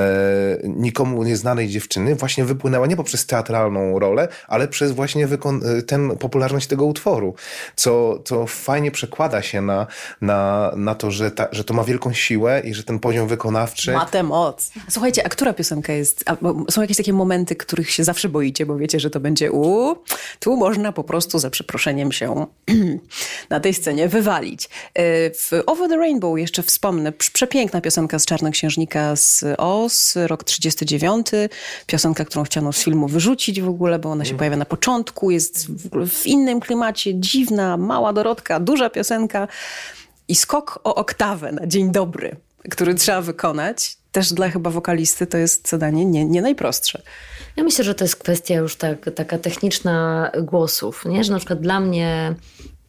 nikomu nieznanej dziewczyny, właśnie wypłynęła nie poprzez teatralną rolę, ale przez właśnie wykon- ten, popularność tego utworu, co, co fajnie przekłada się na, na, na to, że, ta, że to ma wielką siłę i że ten poziom wykonawczy... Ma tę moc. Słuchajcie, a która piosenka jest... A, są jakieś takie momenty, których się zawsze boicie, bo wiecie, że to będzie u. Tu można po prostu za przeproszeniem się na tej scenie wywalić. E, w Over the Rainbow jeszcze wspomnę, przepiękna piosenka z Czarnoksiężnika z Oz, rok 39. Piosenka, którą chciano z filmu wyrzucić w ogóle, bo ona się mm. pojawia na początku, jest w, w innym klimacie, dziwna, mała Dorotka, duża piosenka i skok o oktawę na dzień dobry, który trzeba wykonać. Też dla chyba wokalisty to jest zadanie nie, nie najprostsze. Ja myślę, że to jest kwestia już tak, taka techniczna głosów, nie? że na przykład dla mnie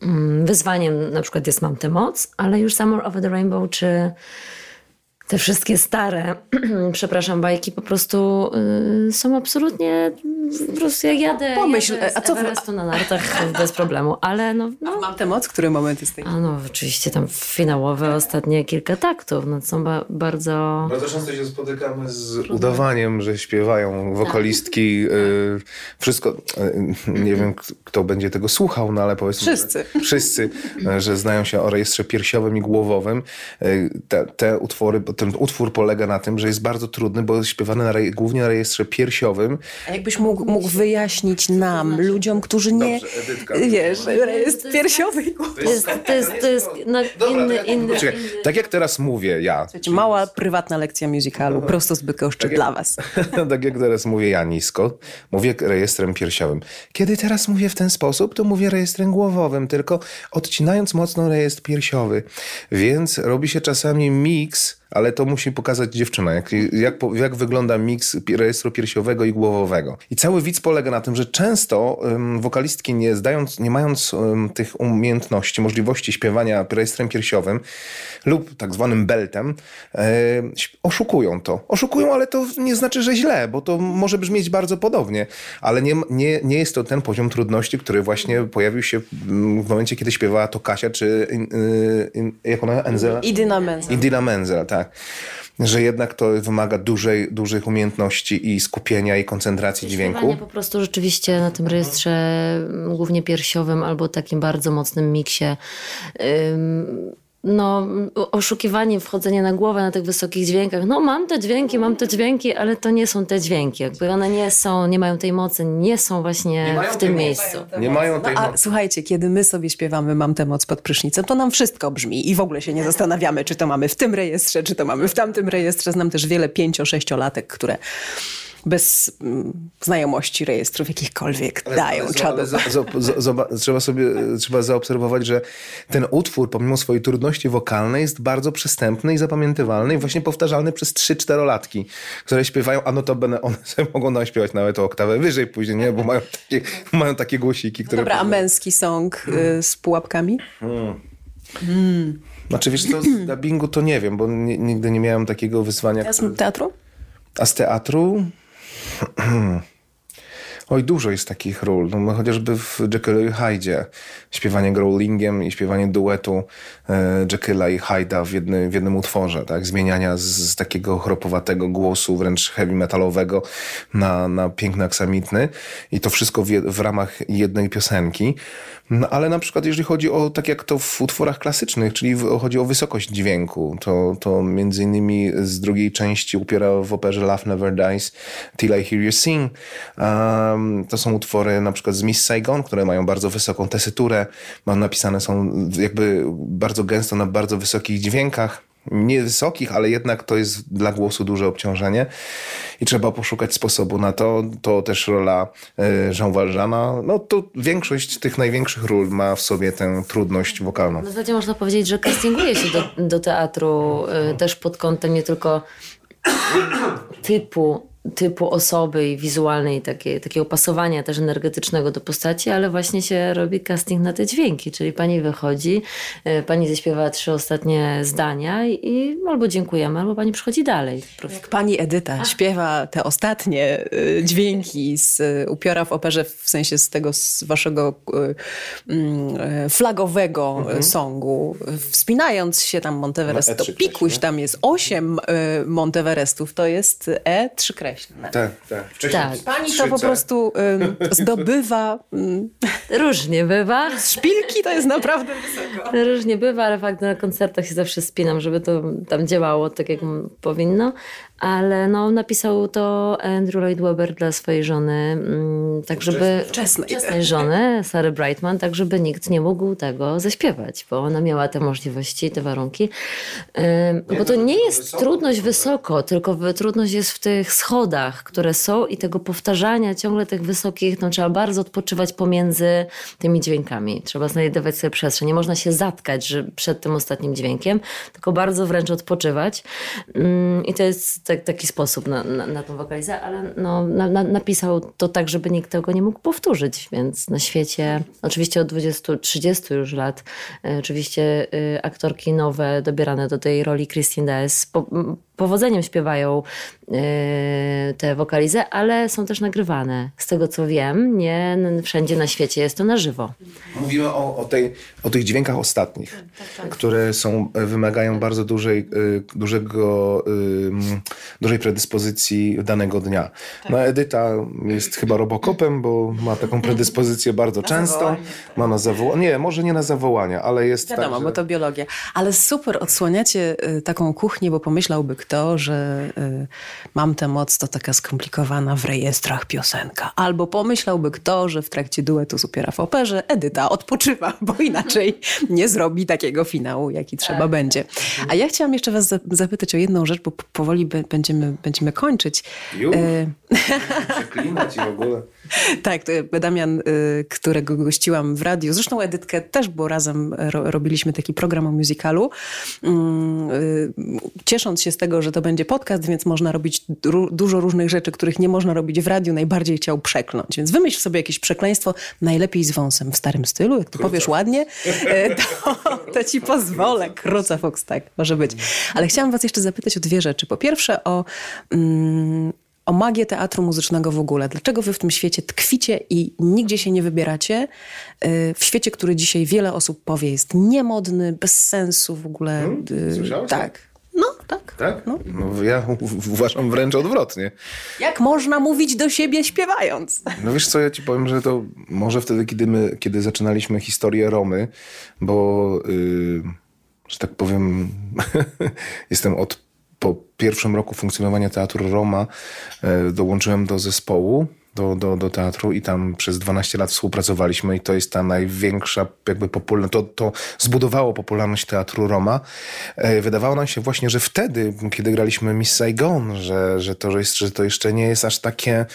mm, wyzwaniem na przykład jest Mam tę moc, ale już Summer Over the Rainbow czy te wszystkie stare, przepraszam, bajki po prostu y, są absolutnie, po prostu jak jadę, Pomyśl, jadę a co Everestu na nartach bez problemu, ale no... no mam tę moc, który moment jest tej? A no oczywiście tam finałowe ostatnie kilka taktów, no są ba bardzo... Bardzo często się spotykamy z udawaniem, że śpiewają wokalistki, y, wszystko, y, nie wiem kto będzie tego słuchał, no ale powiedzmy... Wszyscy. Że, wszyscy, że znają się o rejestrze piersiowym i głowowym. Y, te, te utwory ten utwór polega na tym, że jest bardzo trudny, bo jest śpiewany na głównie na rejestrze piersiowym. A jakbyś mógł, mógł wyjaśnić nam, znaczy? ludziom, którzy nie... Dobrze, Edytka, wiesz, rejestr piersiowy. To jest, to jest, to jest no, inny, tak, inny, Tak jak teraz mówię ja. Słuchajcie, mała, prywatna lekcja musicalu, prosto z Bydgoszczy tak dla was. tak jak teraz mówię ja nisko, mówię rejestrem piersiowym. Kiedy teraz mówię w ten sposób, to mówię rejestrem głowowym, tylko odcinając mocno rejestr piersiowy. Więc robi się czasami miks ale to musi pokazać dziewczyna, jak, jak, jak wygląda miks rejestru piersiowego i głowowego. I cały widz polega na tym, że często um, wokalistki nie zdając, nie mając um, tych umiejętności, możliwości śpiewania rejestrem piersiowym lub tak zwanym beltem, e, oszukują to. Oszukują, ale to nie znaczy, że źle, bo to może brzmieć bardzo podobnie, ale nie, nie, nie jest to ten poziom trudności, który właśnie pojawił się w momencie, kiedy śpiewała to Kasia, czy in, in, jak ona? Enzela? Idyna Menzel. Idyna Menzel, tak tak. Że jednak to wymaga dużej, dużych umiejętności i skupienia i koncentracji I dźwięku. po prostu rzeczywiście na tym rejestrze głównie piersiowym albo takim bardzo mocnym miksie no, oszukiwanie, wchodzenie na głowę na tych wysokich dźwiękach. No, mam te dźwięki, mam te dźwięki, ale to nie są te dźwięki. Jakby one nie są, nie mają tej mocy, nie są właśnie nie w tym miejscu. Nie mają tej no, a, słuchajcie, kiedy my sobie śpiewamy Mam tę moc pod prysznicem, to nam wszystko brzmi i w ogóle się nie zastanawiamy, czy to mamy w tym rejestrze, czy to mamy w tamtym rejestrze. Znam też wiele pięcio-sześciolatek, które bez mm, znajomości rejestrów jakichkolwiek ale, dają ale, czadu. Ale trzeba sobie trzeba zaobserwować, że ten utwór, pomimo swojej trudności wokalnej, jest bardzo przystępny i zapamiętywalny i właśnie powtarzalny przez 3-4 latki, które śpiewają, a notabene one sobie mogą naśpiewać nawet o oktawę wyżej później, nie? Bo mają takie, mają takie głosiki, które... Dobra, a męski song y, z pułapkami? Hmm. Hmm. Znaczy wiesz co, z dubbingu to nie wiem, bo nigdy nie miałem takiego wyzwania. A z teatru? A z teatru? 咳 咳 Oj, dużo jest takich ról. No, chociażby w Jekyll i Hyde śpiewanie growlingiem i śpiewanie duetu e, Jekylla i Hyde'a w, jedny, w jednym utworze, tak? Zmieniania z, z, takiego chropowatego głosu, wręcz heavy metalowego na, na piękny aksamitny i to wszystko w, w ramach jednej piosenki. No, ale na przykład jeżeli chodzi o, tak jak to w utworach klasycznych, czyli w, chodzi o wysokość dźwięku, to, to między innymi z drugiej części upiera w operze Love Never Dies Till I Hear You Sing. Um, to są utwory na przykład z Miss Saigon, które mają bardzo wysoką tesyturę, mam napisane są jakby bardzo gęsto na bardzo wysokich dźwiękach. niewysokich, ale jednak to jest dla głosu duże obciążenie i trzeba poszukać sposobu na to. To też rola e, Jean Valjeana. No to większość tych największych ról ma w sobie tę trudność wokalną. W zasadzie można powiedzieć, że castinguje się do, do teatru y, też pod kątem nie tylko typu typu osoby i wizualnej, takie, takiego pasowania też energetycznego do postaci, ale właśnie się robi casting na te dźwięki, czyli pani wychodzi, e, pani zaśpiewa trzy ostatnie zdania i albo dziękujemy, albo pani przychodzi dalej. Jak pani Edyta śpiewa te ostatnie y, dźwięki z y, upiora w operze, w sensie z tego z waszego mm, flagowego mhm. songu, wspinając się tam Monteverest, to pikuś tam jest osiem Monteverestów, to jest E trzy Tak, tak. Wcześniej tak. Pani to po prostu zdobywa. Różnie bywa. Z szpilki to jest naprawdę wysoko. Różnie bywa, ale fakt, na koncertach się zawsze spinam, żeby to tam działało tak, jak powinno ale no, napisał to Andrew Lloyd Webber dla swojej żony, mm, tak żeby... Wczesnej. Wczesnej żony, Sary Brightman, tak żeby nikt nie mógł tego zaśpiewać, bo ona miała te możliwości, te warunki. Bo to nie jest trudność wysoko, tylko trudność jest w tych schodach, które są i tego powtarzania ciągle tych wysokich, no trzeba bardzo odpoczywać pomiędzy tymi dźwiękami. Trzeba znajdować sobie przestrzeń. Nie można się zatkać że przed tym ostatnim dźwiękiem, tylko bardzo wręcz odpoczywać. I to jest tak, taki sposób na, na, na tą wokalizę, ale no, na, na, napisał to tak, żeby nikt tego nie mógł powtórzyć, więc na świecie, oczywiście od 20-30 już lat, e, oczywiście y, aktorki nowe dobierane do tej roli Christine Daes po, powodzeniem śpiewają yy, te wokalizy, ale są też nagrywane. Z tego co wiem, nie wszędzie na świecie jest to na żywo. Mówimy o, o, tej, o tych dźwiękach ostatnich, tak, tak, tak. które są, e, wymagają bardzo dużej, y, dużego, y, dużej predyspozycji danego dnia. Tak. No Edyta jest chyba robokopem, bo ma taką predyspozycję bardzo na często. Zawołanie. Ma na zawołanie. Nie, może nie na zawołania, ale jest Wiadomo, tak, że... bo to biologia. Ale super odsłaniacie taką kuchnię, bo pomyślałby to, że y, mam tę moc, to taka skomplikowana w rejestrach piosenka. Albo pomyślałby kto, że w trakcie duetu z Upiera w operze Edyta odpoczywa, bo inaczej nie zrobi takiego finału, jaki trzeba tak. będzie. A ja chciałam jeszcze was zapytać o jedną rzecz, bo powoli będziemy, będziemy kończyć. Już? Y Przeklinać i w ogóle. Tak, to Damian, y, którego gościłam w radiu, zresztą Edytkę też, bo razem robiliśmy taki program o musicalu. Mm, ciesząc się z tego, że to będzie podcast, więc można robić dużo różnych rzeczy, których nie można robić w radiu, najbardziej chciał przekląć. Więc wymyśl sobie jakieś przekleństwo, najlepiej z wąsem w starym stylu. Jak to powiesz ładnie, e, to, to ci pozwolę. Kruca Fox, tak, może być. Ale chciałam was jeszcze zapytać o dwie rzeczy. Po pierwsze o... Mm, o magię teatru muzycznego w ogóle. Dlaczego wy w tym świecie tkwicie i nigdzie się nie wybieracie? E, w świecie, który dzisiaj wiele osób powie jest niemodny, bez sensu w ogóle. Hmm? Słyszałeś? Tak. No, tak. Tak? No. no ja uważam wręcz odwrotnie. Jak można mówić do siebie śpiewając? No wiesz co, ja ci powiem, że to może wtedy, kiedy my, kiedy zaczynaliśmy historię Romy, bo, yy, że tak powiem, jestem od po pierwszym roku funkcjonowania Teatru Roma yy, dołączyłem do zespołu do, do, do teatru i tam przez 12 lat współpracowaliśmy i to jest ta największa jakby popularność, to, to zbudowało popularność teatru Roma. E, wydawało nam się właśnie, że wtedy, kiedy graliśmy Miss Saigon, że, że, to, jest, że to jeszcze nie jest aż takie,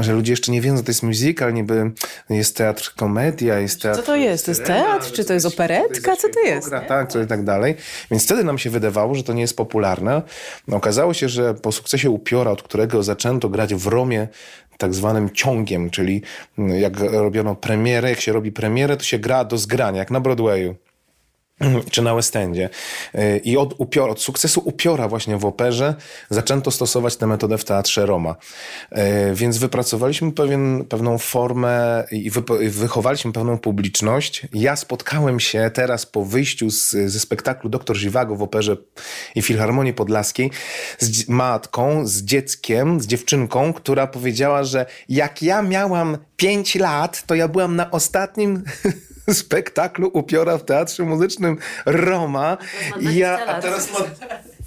że ludzie jeszcze nie wiedzą, że to jest musical, niby jest teatr komedia, jest teatr... Co to jest? To jest teatr? Czy to jest operetka? Co to jest? Tak, co i tak dalej. Więc wtedy nam się wydawało, że to nie jest popularne. No, okazało się, że po sukcesie Upiora, od którego zaczęto grać w Romie tak zwanym ciągiem, czyli jak robiono premierę, jak się robi premierę, to się gra do zgrania, jak na Broadwayu. czy na West Endzie. I od, upior, od sukcesu upiora właśnie w operze zaczęto stosować tę metodę w Teatrze Roma. E, więc wypracowaliśmy pewien, pewną formę i wy, wychowaliśmy pewną publiczność. Ja spotkałem się teraz po wyjściu z, ze spektaklu Doktor Ziwago w operze i Filharmonii Podlaskiej z matką, z dzieckiem, z dziewczynką, która powiedziała, że jak ja miałam 5 lat, to ja byłam na ostatnim spektaklu upiora w Teatrze Muzycznym Roma. Ja, a teraz ma...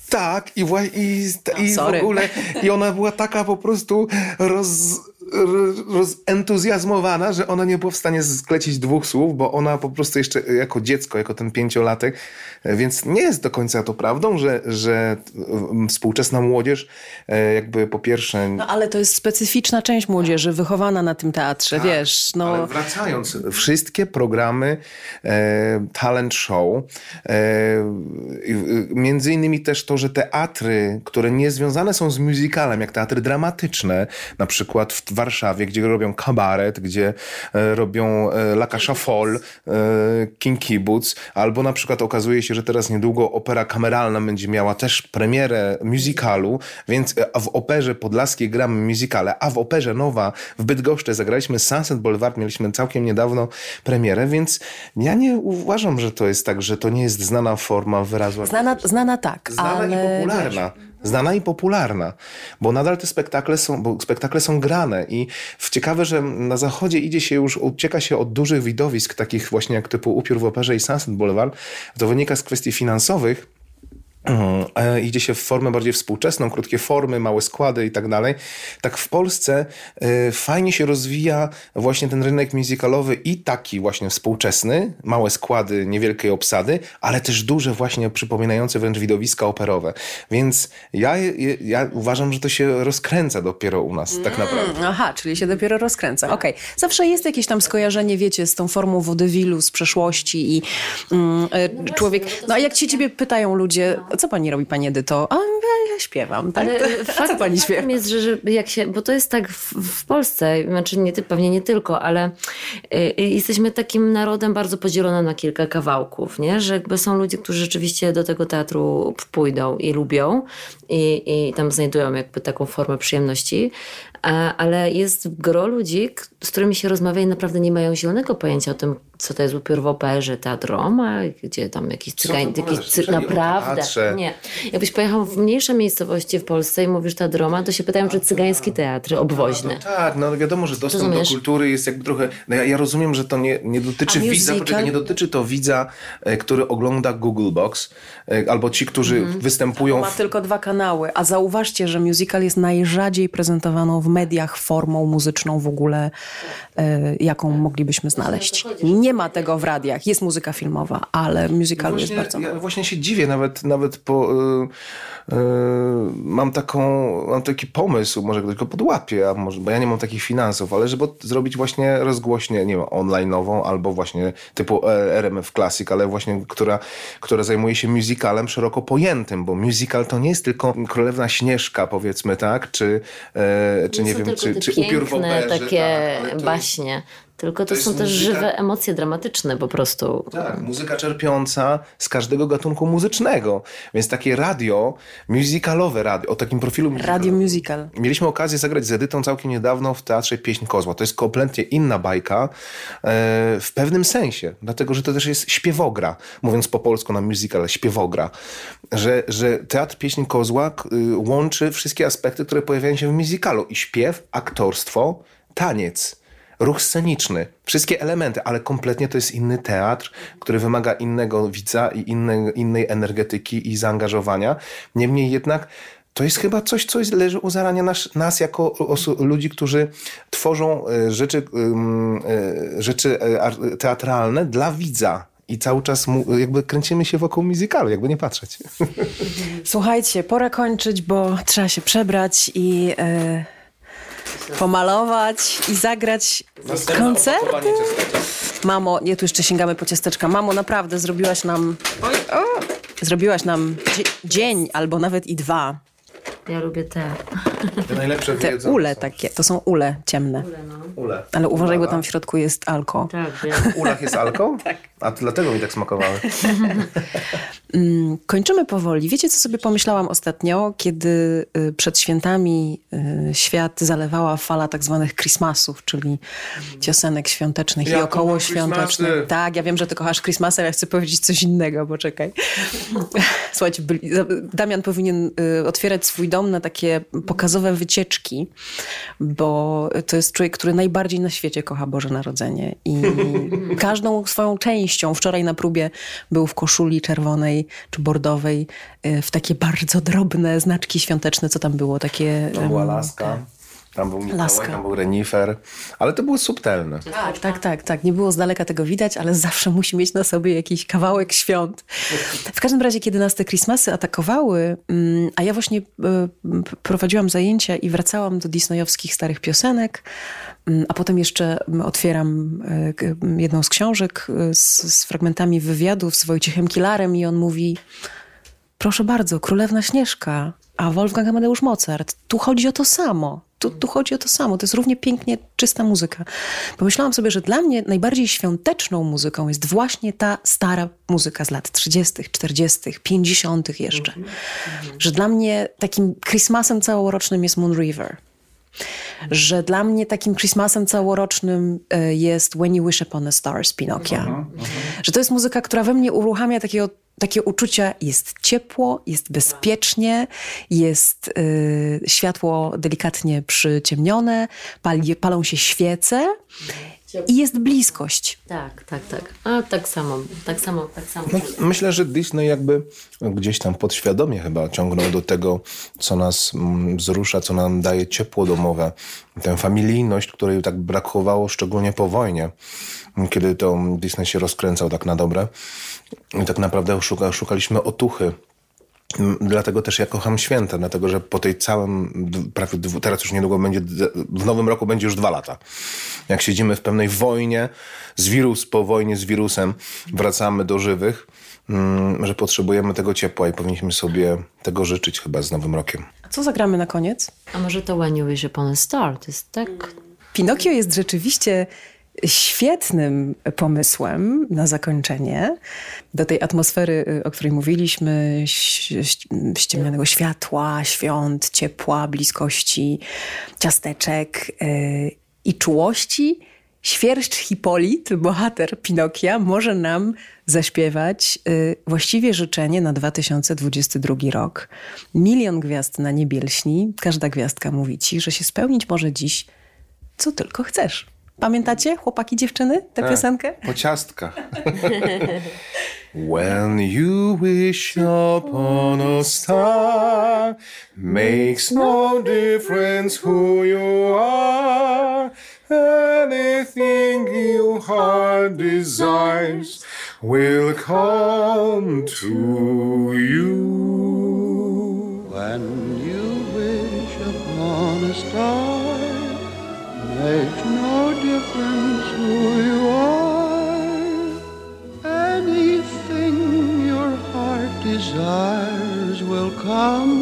Tak, i, i, i w ogóle, i ona była taka po prostu roz, rozentuzjazmowana, że ona nie była w stanie sklecić dwóch słów, bo ona po prostu jeszcze jako dziecko, jako ten pięciolatek, więc nie jest do końca to prawdą, że, że współczesna młodzież jakby po pierwsze... No ale to jest specyficzna część młodzieży, wychowana na tym teatrze, tak, wiesz. No... Ale wracając, wszystkie programy e, talent show, e, między innymi też to, że teatry, które nie związane są z musicalem, jak teatry dramatyczne, na przykład w Warszawie, gdzie robią kabaret, gdzie e, robią e, La Casha Fall, e, King Kibbutz, albo na przykład okazuje się, że teraz niedługo opera kameralna będzie miała też premierę musicalu, więc w operze podlaskiej gramy musicale, a w operze nowa w Bydgoszczy zagraliśmy Sunset Boulevard, mieliśmy całkiem niedawno premierę, więc ja nie uważam, że to jest tak, że to nie jest znana forma wyrazu. Znana, znana tak, znana ale... i popularna. Znana i popularna, bo nadal te spektakle są, bo spektakle są grane i w ciekawe, że na zachodzie idzie się już, ucieka się od dużych widowisk, takich właśnie jak typu Upiór w Operze i Sunset Boulevard, to wynika z kwestii finansowych, idzie się w formę bardziej współczesną, krótkie formy, małe składy i tak dalej. Tak w Polsce e, fajnie się rozwija właśnie ten rynek musicalowy i taki właśnie współczesny, małe składy, niewielkiej obsady, ale też duże właśnie przypominające wręcz widowiska operowe. Więc ja, ja uważam, że to się rozkręca dopiero u nas, tak mm, naprawdę. Aha, czyli się dopiero rozkręca. Okej. Okay. Zawsze jest jakieś tam skojarzenie, wiecie, z tą formą wodywilu z przeszłości i mm, e, no człowiek... No a jak ci ciebie pytają ludzie, co pani robi, pani Edyto? A ja śpiewam. Tak? Ale fakt, co pani śpiewa? jest, że, że jak się, bo to jest tak w, w Polsce, znaczy nie, pewnie nie tylko, ale y, y, jesteśmy takim narodem bardzo podzielonym na kilka kawałków, nie? że jakby są ludzie, którzy rzeczywiście do tego teatru pójdą i lubią i, i tam znajdują jakby taką formę przyjemności, ale jest gro ludzi, z którymi się rozmawia i naprawdę nie mają zielonego pojęcia o tym, co to jest upiór w operze, teatr Roma, gdzie tam jakiś cygań, jakiś cy... naprawdę. Nie. Jakbyś pojechał w mniejsze miejscowości w Polsce i mówisz teatr Roma, to się pytają, czy cygański teatr obwoźny. No, tak, no wiadomo, że dostęp Rozumiesz? do kultury jest jakby trochę, no ja, ja rozumiem, że to nie, nie dotyczy widza, poczekaj, nie dotyczy to widza, e, który ogląda Google Box, e, albo ci, którzy mm. występują. Ma w... tylko dwa kanały, a zauważcie, że musical jest najrzadziej prezentowaną w mediach formą muzyczną w ogóle, e, jaką moglibyśmy znaleźć. Nie ma tego w radiach. Jest muzyka filmowa, ale musicalu no jest bardzo Ja właśnie się dziwię, nawet, nawet po... Y, y, mam taką, mam taki pomysł, może ktoś go podłapie, a może, bo ja nie mam takich finansów, ale żeby zrobić właśnie rozgłośnię, nie wiem, online'ową albo właśnie typu RMF Classic, ale właśnie, która, która zajmuje się musicalem szeroko pojętym, bo musical to nie jest tylko Królewna Śnieżka, powiedzmy, tak? Czy, e, czy nie, nie wiem, czy, czy upiór operze, takie tak, baśnie. Tylko to, to są też muzyka... żywe emocje dramatyczne po prostu. Tak, muzyka czerpiąca z każdego gatunku muzycznego. Więc takie radio, musicalowe radio, o takim profilu Radio musical. Mieliśmy okazję zagrać z Edytą całkiem niedawno w Teatrze Pieśń Kozła. To jest kompletnie inna bajka e, w pewnym sensie, dlatego, że to też jest śpiewogra, mówiąc po polsku na musical, śpiewogra. Że, że Teatr Pieśń Kozła y, łączy wszystkie aspekty, które pojawiają się w musicalu. I śpiew, aktorstwo, taniec ruch sceniczny, wszystkie elementy, ale kompletnie to jest inny teatr, który wymaga innego widza i innej, innej energetyki i zaangażowania. Niemniej jednak to jest chyba coś, co leży u zarania nas, nas jako ludzi, którzy tworzą e, rzeczy, e, rzeczy e, teatralne dla widza. I cały czas mu, jakby kręcimy się wokół muzykalu, jakby nie patrzeć. Słuchajcie, pora kończyć, bo trzeba się przebrać i... Yy pomalować i zagrać koncerty. Mamo, nie, tu jeszcze sięgamy po ciasteczka. Mamo, naprawdę zrobiłaś nam... Oj, o, zrobiłaś nam dzień albo nawet i dwa. Ja lubię te. Te najlepsze Te ule takie, to są ule ciemne. Ule, no. ule. Ale uważaj, bo tam w środku jest alko. Tak, wiem. W ulach jest alko? tak. A to dlatego mi tak smakowały. Mm, kończymy powoli. Wiecie, co sobie pomyślałam ostatnio, kiedy y, przed świętami y, świat zalewała fala tak zwanych Christmasów, czyli piosenek świątecznych ja i około świątecznych. Tak, ja wiem, że ty kochasz Christmasy, ale ja chcę powiedzieć coś innego, bo czekaj. Słuchajcie, Damian powinien y, otwierać swój dom na takie pokazowe wycieczki, bo to jest człowiek, który najbardziej na świecie kocha Boże Narodzenie i każdą swoją częścią. Wczoraj na próbie był w koszuli czerwonej czy bordowej y, w takie bardzo drobne znaczki świąteczne. Co tam było? Takie... To była laska. Tam był Mikołaj, Laska. tam był renifer, ale to było subtelne. Tak, tak, tak, tak. Nie było z daleka tego widać, ale zawsze musi mieć na sobie jakiś kawałek świąt. W każdym razie, kiedy nas te Christmasy atakowały, mm, a ja właśnie e, prowadziłam zajęcia i wracałam do disneyowskich starych piosenek, mm, a potem jeszcze mm, otwieram e, jedną z książek e, z, z fragmentami wywiadów z Wojciechem Kilarem i on mówi proszę bardzo, Królewna Śnieżka, a Wolfgang Amadeusz Mozart. Tu chodzi o to samo. Tu, tu chodzi o to samo. To jest równie pięknie czysta muzyka. Pomyślałam sobie, że dla mnie najbardziej świąteczną muzyką jest właśnie ta stara muzyka z lat 30., 40., 50. jeszcze. Że dla mnie takim Christmasem całorocznym jest Moon River. Że dla mnie takim Christmasem całorocznym e, jest When You Wish Upon a Star z Pinokia. Że to jest muzyka, która we mnie uruchamia takiego, takie uczucia, jest ciepło, jest bezpiecznie, jest y, światło delikatnie przyciemnione, pali, palą się świece i jest bliskość. Tak, tak, tak. A tak samo, tak samo, tak samo. No, myślę, że Disney jakby gdzieś tam podświadomie chyba ciągnął do tego, co nas mm, wzrusza, co nam daje ciepło domowe. Tę familijność, której tak brakowało szczególnie po wojnie, kiedy to Disney się rozkręcał tak na dobre. I tak naprawdę szuka, szukaliśmy otuchy. Dlatego też ja kocham święta, dlatego że po tej całym, prawie dwu, teraz już niedługo będzie, w nowym roku będzie już dwa lata. Jak siedzimy w pewnej wojnie, z wirus po wojnie z wirusem, wracamy do żywych, mm, że potrzebujemy tego ciepła i powinniśmy sobie tego życzyć chyba z nowym rokiem. A co zagramy na koniec? A może to When You Wish Upon a Star? To jest tak... Pinokio jest rzeczywiście świetnym pomysłem na zakończenie do tej atmosfery, y, o której mówiliśmy, ściemnionego światła, świąt, ciepła, bliskości, ciasteczek y, i czułości. Świerszcz Hipolit, bohater Pinokia, może nam zaśpiewać y, właściwie życzenie na 2022 rok. Milion gwiazd na niebie lśni. Każda gwiazdka mówi ci, że się spełnić może dziś co tylko chcesz. Pamiętacie, chłopaki, dziewczyny, tę piosenkę? Po ciastkach. When you wish upon a star, makes no difference who you are. Anything your heart desires will come to you. Who you are. Anything your heart desires will come